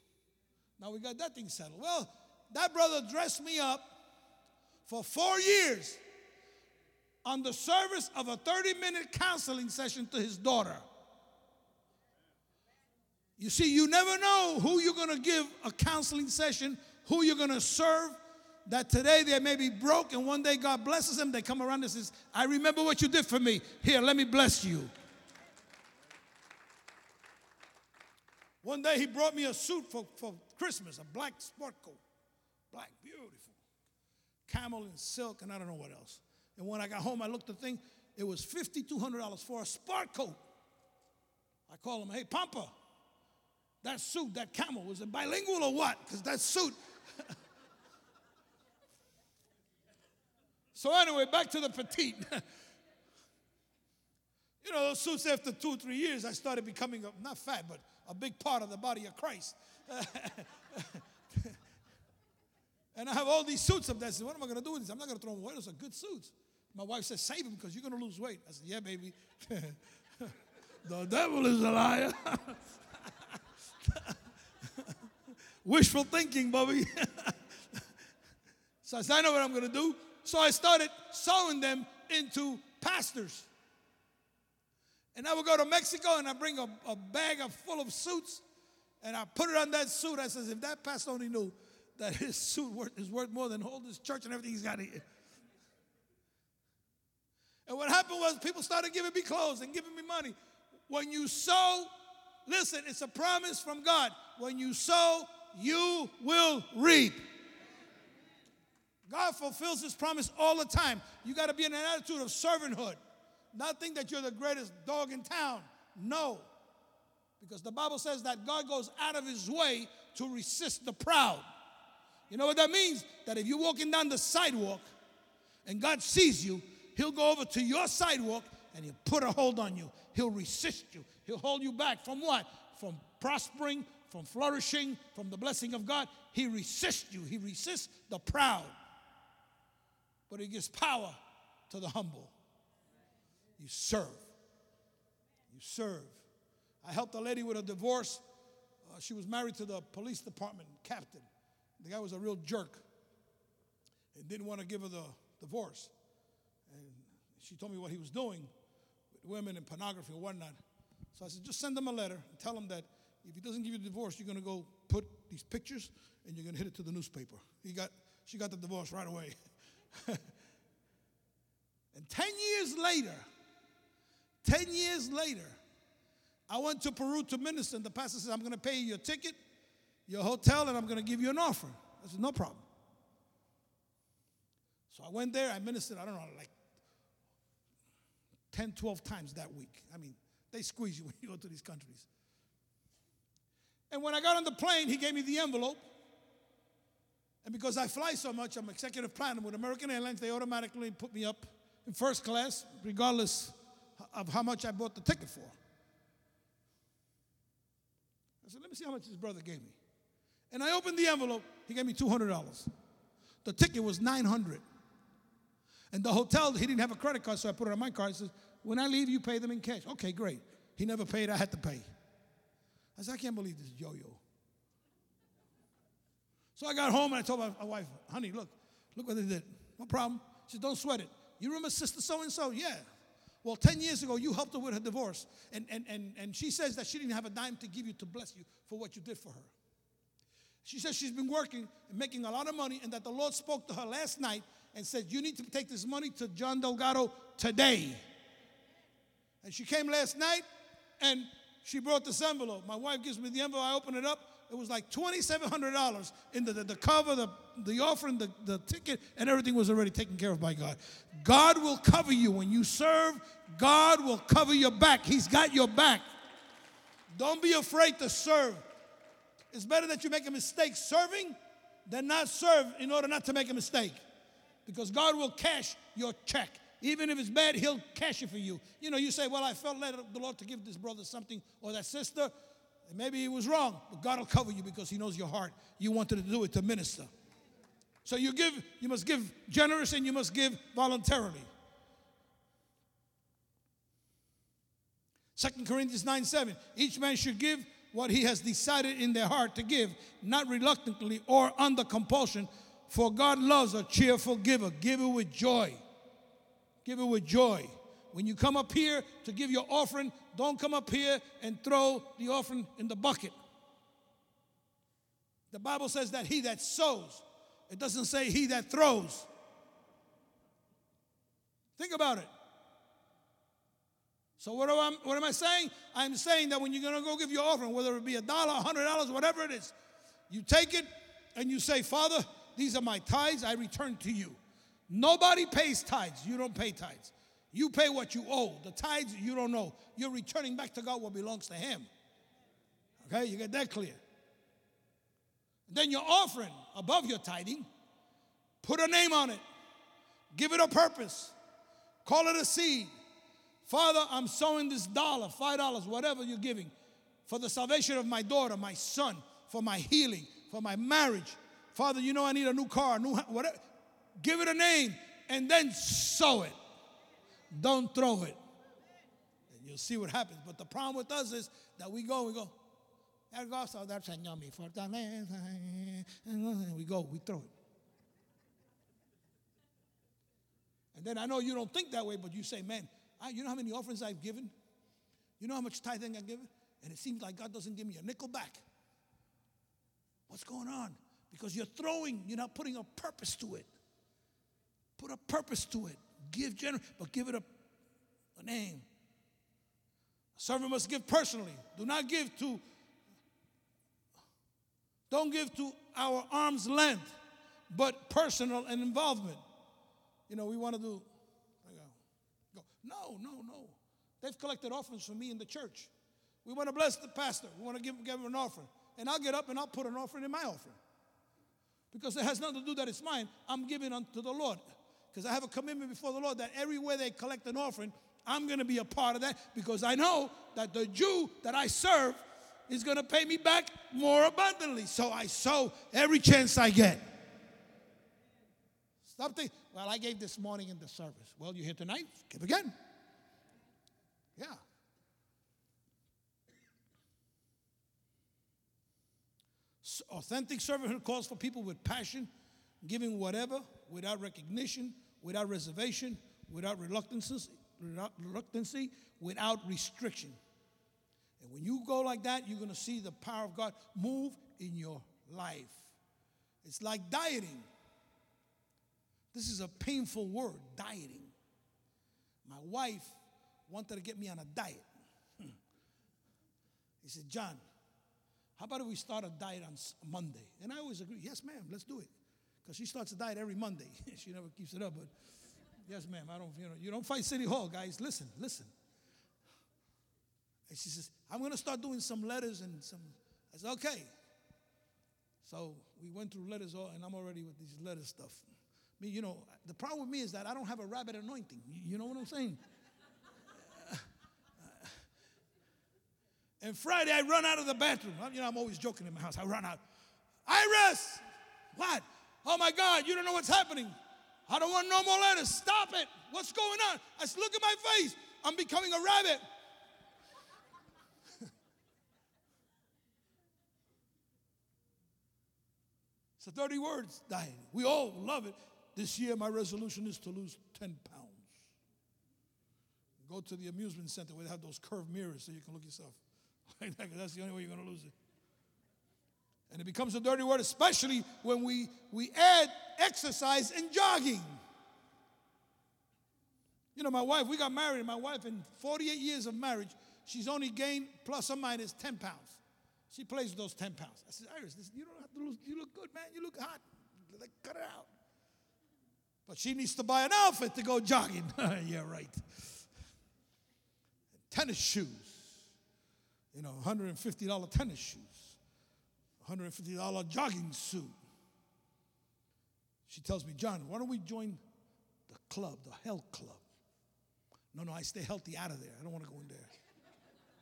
Now we got that thing settled. Well, that brother dressed me up for four years on the service of a 30 minute counseling session to his daughter. You see, you never know who you're going to give a counseling session, who you're going to serve. That today they may be broke, and one day God blesses them. They come around and says, "I remember what you did for me. Here, let me bless you." One day he brought me a suit for, for Christmas, a black sport coat. Black, beautiful. Camel and silk, and I don't know what else. And when I got home, I looked at the thing. It was $5,200 for a sport coat. I called him, hey, Pampa, that suit, that camel, was it bilingual or what? Because that suit. [LAUGHS] so, anyway, back to the petite. [LAUGHS] you know, those suits after two, three years, I started becoming, not fat, but a big part of the body of Christ. [LAUGHS] and I have all these suits up there. I said, What am I going to do with these? I'm not going to throw them away. Those are good suits. My wife said, Save them because you're going to lose weight. I said, Yeah, baby. [LAUGHS] the devil is a liar. [LAUGHS] Wishful thinking, Bobby. so I said, I know what I'm going to do. So I started sewing them into pastors. And I would go to Mexico and I bring a, a bag of, full of suits and I put it on that suit. I says, if that pastor only knew that [LAUGHS] his suit worth, is worth more than all this church and everything he's got here. And what happened was people started giving me clothes and giving me money. When you sow, listen, it's a promise from God. When you sow, you will reap. God fulfills his promise all the time. You got to be in an attitude of servanthood. Not think that you're the greatest dog in town. No. Because the Bible says that God goes out of his way to resist the proud. You know what that means? That if you're walking down the sidewalk and God sees you, he'll go over to your sidewalk and he'll put a hold on you. He'll resist you. He'll hold you back from what? From prospering, from flourishing, from the blessing of God. He resists you. He resists the proud. But he gives power to the humble. You serve. You serve. I helped a lady with a divorce. Uh, she was married to the police department captain. The guy was a real jerk and didn't want to give her the divorce. And she told me what he was doing with women and pornography and whatnot. So I said, just send him a letter and tell him that if he doesn't give you the divorce, you're going to go put these pictures and you're going to hit it to the newspaper. He got, she got the divorce right away. [LAUGHS] and 10 years later, 10 years later, I went to Peru to minister, and the pastor says, I'm going to pay you your ticket, your hotel, and I'm going to give you an offer. I said, No problem. So I went there, I ministered, I don't know, like 10, 12 times that week. I mean, they squeeze you [LAUGHS] when you go to these countries. And when I got on the plane, he gave me the envelope. And because I fly so much, I'm executive planner with American Airlines, they automatically put me up in first class, regardless of how much I bought the ticket for. I said, let me see how much this brother gave me. And I opened the envelope. He gave me $200. The ticket was 900 And the hotel, he didn't have a credit card, so I put it on my card. He says, when I leave, you pay them in cash. Okay, great. He never paid, I had to pay. I said, I can't believe this yo-yo. So I got home and I told my, wife, honey, look, look what they did. No problem. She said, don't sweat it. You remember sister so-and-so? Yeah. Well, 10 years ago, you helped her with her divorce. And, and, and, and she says that she didn't have a dime to give you to bless you for what you did for her. She says she's been working and making a lot of money, and that the Lord spoke to her last night and said, You need to take this money to John Delgado today. And she came last night and she brought this envelope. My wife gives me the envelope, I open it up. It was like $2,700 in the, the, the, cover, the, the offering, the, the ticket, and everything was already taken care of by God. God will cover you. When you serve, God will cover your back. He's got your back. Don't be afraid to serve. It's better that you make a mistake serving than not serve in order not to make a mistake. Because God will cash your check. Even if it's bad, He'll cash it for you. You know, you say, Well, I felt led the Lord to give this brother something or that sister. Maybe he was wrong, but God will cover you because He knows your heart. You wanted to do it to minister. So you give, you must give generous and you must give voluntarily. Second Corinthians 9 7. Each man should give what he has decided in their heart to give, not reluctantly or under compulsion, for God loves a cheerful giver. Give it with joy. Give it with joy. When you come up here to give your offering, don't come up here and throw the offering in the bucket. The Bible says that he that sows, it doesn't say he that throws. Think about it. So what am, I, what am I saying? I'm saying that when you're going to go give your offering, whether it be a dollar, a hundred dollars, whatever it is, you take it and you say, Father, these are my tithes. I return to you. Nobody pays tithes. You don't pay tithes. You pay what you owe. The tithes you don't know. You're returning back to God what belongs to Him. Okay, you get that clear. Then your offering above your tithing, put a name on it, give it a purpose, call it a seed. Father, I'm sowing this dollar, five dollars, whatever you're giving, for the salvation of my daughter, my son, for my healing, for my marriage. Father, you know I need a new car, new whatever. Give it a name and then sow it. Don't throw it. And you'll see what happens. But the problem with us is that we go, we go, Señor mi fortaleza. And we go, we throw it. And then I know you don't think that way, but you say, man, I, you know how many offerings I've given? You know how much tithing I've given? And it seems like God doesn't give me a nickel back. What's going on? Because you're throwing, you're not putting a purpose to it. Put a purpose to it. Give generally, but give it a, a name. A servant must give personally. Do not give to, don't give to our arm's length, but personal and involvement. You know, we want to do, go. no, no, no. They've collected offerings for me in the church. We want to bless the pastor. We want to give, give him an offering. And I'll get up and I'll put an offering in my offering. Because it has nothing to do that it's mine. I'm giving unto the Lord. Because I have a commitment before the Lord that everywhere they collect an offering, I'm going to be a part of that because I know that the Jew that I serve is going to pay me back more abundantly. So I sow every chance I get. Stop thinking, well, I gave this morning in the service. Well, you're here tonight, give again. Yeah. Authentic servanthood calls for people with passion, giving whatever without recognition, without reservation, without reluctancy, reluctancy, without restriction. And when you go like that, you're going to see the power of God move in your life. It's like dieting. This is a painful word, dieting. My wife wanted to get me on a diet. he said, John, how about if we start a diet on Monday? And I always agree, yes, ma'am, let's do it. Because she starts a diet every Monday. [LAUGHS] she never keeps it up, but yes, ma'am, I don't, you know, you don't fight City Hall, guys. Listen, listen. And she says, I'm going to start doing some letters and some. I said, okay. So we went through letters, all, and I'm already with these letter stuff. Me, you know, the problem with me is that I don't have a rabbit anointing. You know what I'm saying? And Friday, I run out of the bathroom. You know, I'm always joking in my house. I run out. Iris! What? Oh my God, you don't know what's happening. I don't want no more letters. Stop it. What's going on? I said, look at my face. I'm becoming a rabbit. [LAUGHS] it's a 30 words diet. We all love it. This year, my resolution is to lose 10 pounds. Go to the amusement center where they have those curved mirrors so you can look yourself. [LAUGHS] That's the only way you're going to lose it. And it becomes a dirty word, especially when we, we add exercise and jogging. You know, my wife, we got married, my wife, in 48 years of marriage, she's only gained plus or minus 10 pounds. She plays with those 10 pounds. I said, Iris, this, you don't have to lose, you look good, man. You look hot. Like, cut it out. But she needs to buy an outfit to go jogging. [LAUGHS] yeah, right. Tennis shoes you know, $150 tennis shoes, $150 jogging suit. She tells me, John, why don't we join the club, the health club? No, no, I stay healthy out of there. I don't want to go in there.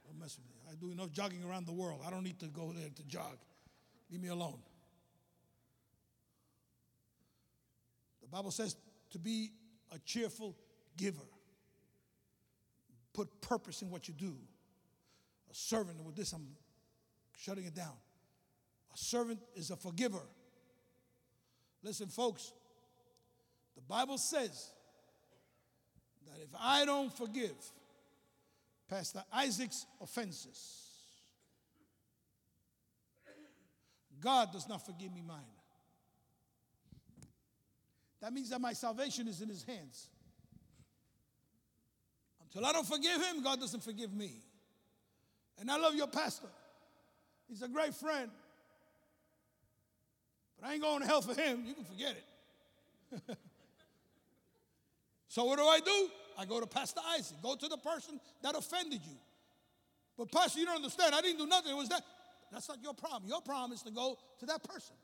Don't mess with me. I do enough jogging around the world. I don't need to go there to jog. Leave me alone. The Bible says to be a cheerful giver. Put purpose in what you do a servant, with this I'm shutting it down. A servant is a forgiver. Listen, folks, the Bible says that if I don't forgive Pastor Isaac's offenses, God does not forgive me mine. That means that my salvation is in his hands. Until I don't forgive him, God doesn't forgive me. And I love your pastor. He's a great friend. But I ain't going to hell for him. You can forget it. [LAUGHS] so what do I do? I go to Pastor Isaac. Go to the person that offended you. But Pastor, you don't understand. I didn't do nothing. It was that. That's not your problem. Your problem is to go to that person.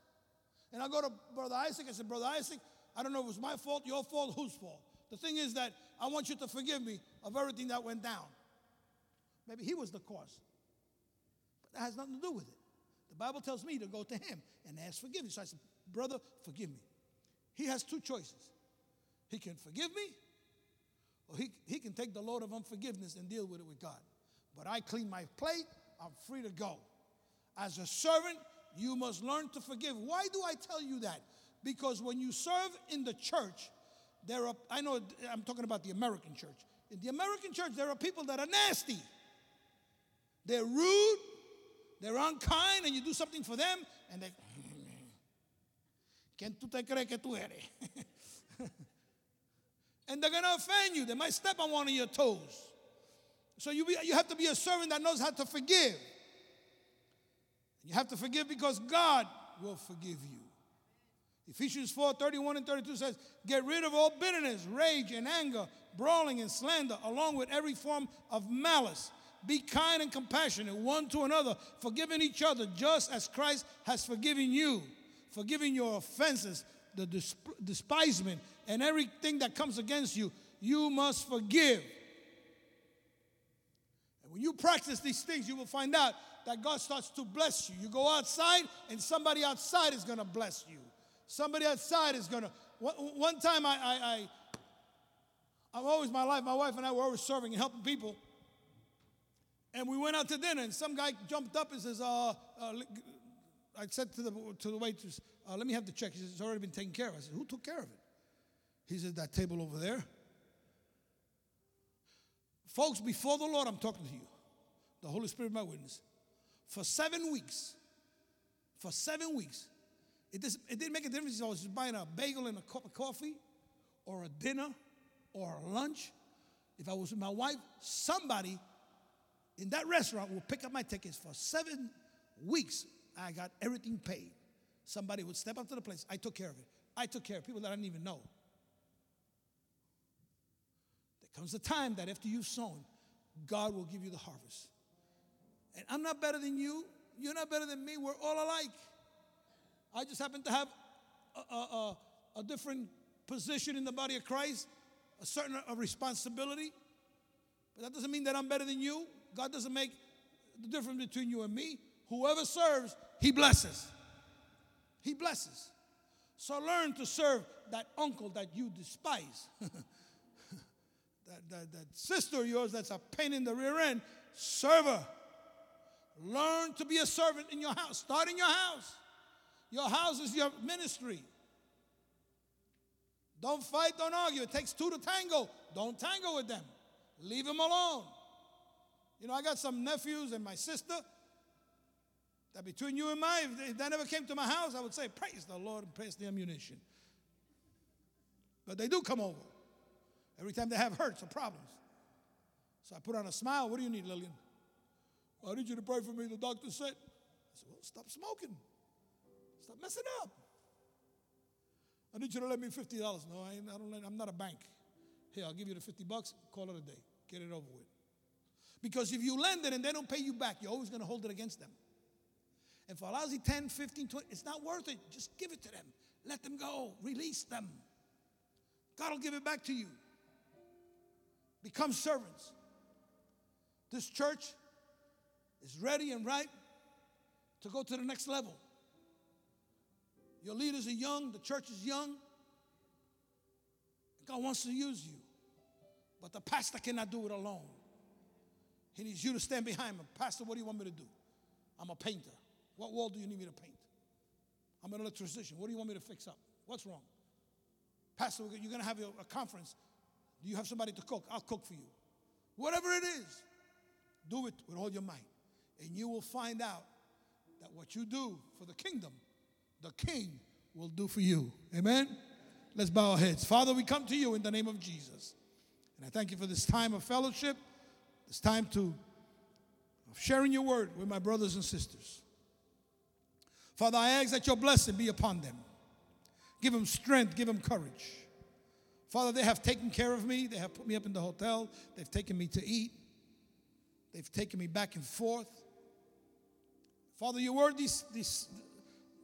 And I go to Brother Isaac. I said, Brother Isaac, I don't know if it was my fault, your fault, whose fault. The thing is that I want you to forgive me of everything that went down. Maybe he was the cause. But that has nothing to do with it. Bible tells me to go to him and ask forgiveness. So I said, Brother, forgive me. He has two choices. He can forgive me, or he, he can take the load of unforgiveness and deal with it with God. But I clean my plate, I'm free to go. As a servant, you must learn to forgive. Why do I tell you that? Because when you serve in the church, there are, I know I'm talking about the American church. In the American church, there are people that are nasty. They're rude, they're unkind and you do something for them and they, ¿quién tú te crees que tú eres? [LAUGHS] and they're going to offend you. They might step on one of your toes. So you, be, you have to be a servant that knows how to forgive. You have to forgive because God will forgive you. Ephesians 4 31 and 32 says, Get rid of all bitterness, rage, and anger, brawling and slander, along with every form of malice Be kind and compassionate one to another, forgiving each other just as Christ has forgiven you, forgiving your offenses, the desp- despisement, and everything that comes against you. You must forgive. And when you practice these things, you will find out that God starts to bless you. You go outside, and somebody outside is going to bless you. Somebody outside is going to. One, one time, I, I, I, I'm always my life. My wife and I were always serving and helping people. And we went out to dinner, and some guy jumped up and says, uh, uh, I said to the, to the waitress, uh, let me have the check. He says, it's already been taken care of. I said, who took care of it? He said, that table over there. Folks, before the Lord, I'm talking to you. The Holy Spirit, my witness. For seven weeks, for seven weeks, it, does, it didn't make a difference if I was buying a bagel and a cup of coffee, or a dinner, or a lunch. If I was with my wife, somebody in that restaurant will pick up my tickets for seven weeks. I got everything paid. Somebody would step up to the place. I took care of it. I took care of people that I didn't even know. There comes a time that after you've sown, God will give you the harvest. And I'm not better than you. You're not better than me. We're all alike. I just happen to have a, a, a, different position in the body of Christ, a certain a responsibility. But that doesn't mean that I'm better than you. God doesn't make the difference between you and me. Whoever serves, he blesses. He blesses. So learn to serve that uncle that you despise. [LAUGHS] that, that, that sister of yours that's a pain in the rear end, serve her. Learn to be a servant in your house. Start in your house. Your house is your ministry. Don't fight, don't argue. It takes two to tango. Don't tango with them. Leave them alone. You know, I got some nephews and my sister that between you and me, if they, if they never came to my house, I would say, Praise the Lord and praise the ammunition. But they do come over every time they have hurts or problems. So I put on a smile. What do you need, Lillian? Well, I need you to pray for me. The doctor said. I said, Well, stop smoking. Stop messing up. I need you to lend me $50. No, I, I don't lend, I'm not a bank. Here, I'll give you the 50 bucks, call it a day. Get it over with. Because if you lend it and they don't pay you back, you're always going to hold it against them. For a lousy 10, 15, 20, it's not worth it. Just give it to them. Let them go. Release them. God will give it back to you. Become servants. This church is ready and ripe to go to the next level. Your leaders are young, the church is young. God wants to use you. But the pastor cannot do it alone. He needs you to stand behind him. Pastor, what do you want me to do? I'm a painter. What wall do you need me to paint? I'm an electrician. What do you want me to fix up? What's wrong? Pastor, you're going to have a conference. Do you have somebody to cook? I'll cook for you. Whatever it is, do it with all your might. And you will find out that what you do for the kingdom, the king will do for you. Amen? Let's bow our heads. Father, we come to you in the name of Jesus. And I thank you for this time of fellowship. It's time to sharing your word with my brothers and sisters. Father, I ask that your blessing be upon them. Give them strength, give them courage. Father, they have taken care of me. They have put me up in the hotel. They've taken me to eat. They've taken me back and forth. Father, your word, this, this,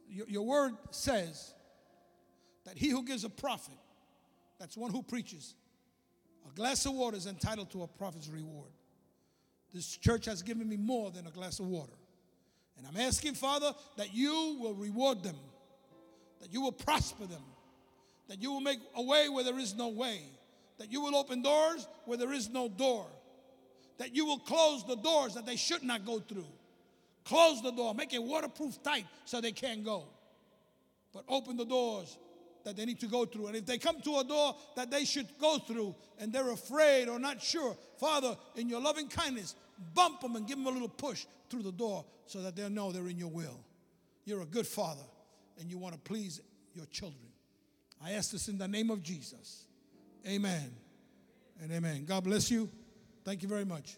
your, your word says that he who gives a prophet, that's one who preaches, a glass of water is entitled to a prophet's reward. This church has given me more than a glass of water. And I'm asking, Father, that you will reward them, that you will prosper them, that you will make a way where there is no way, that you will open doors where there is no door, that you will close the doors that they should not go through. Close the door, make it waterproof tight so they can't go. But open the doors that they need to go through. And if they come to a door that they should go through and they're afraid or not sure, Father, in your loving kindness, bump them and give them a little push through the door so that they'll know they're in your will. You're a good father and you want to please your children. I ask this in the name of Jesus. Amen and amen. God bless you. Thank you very much.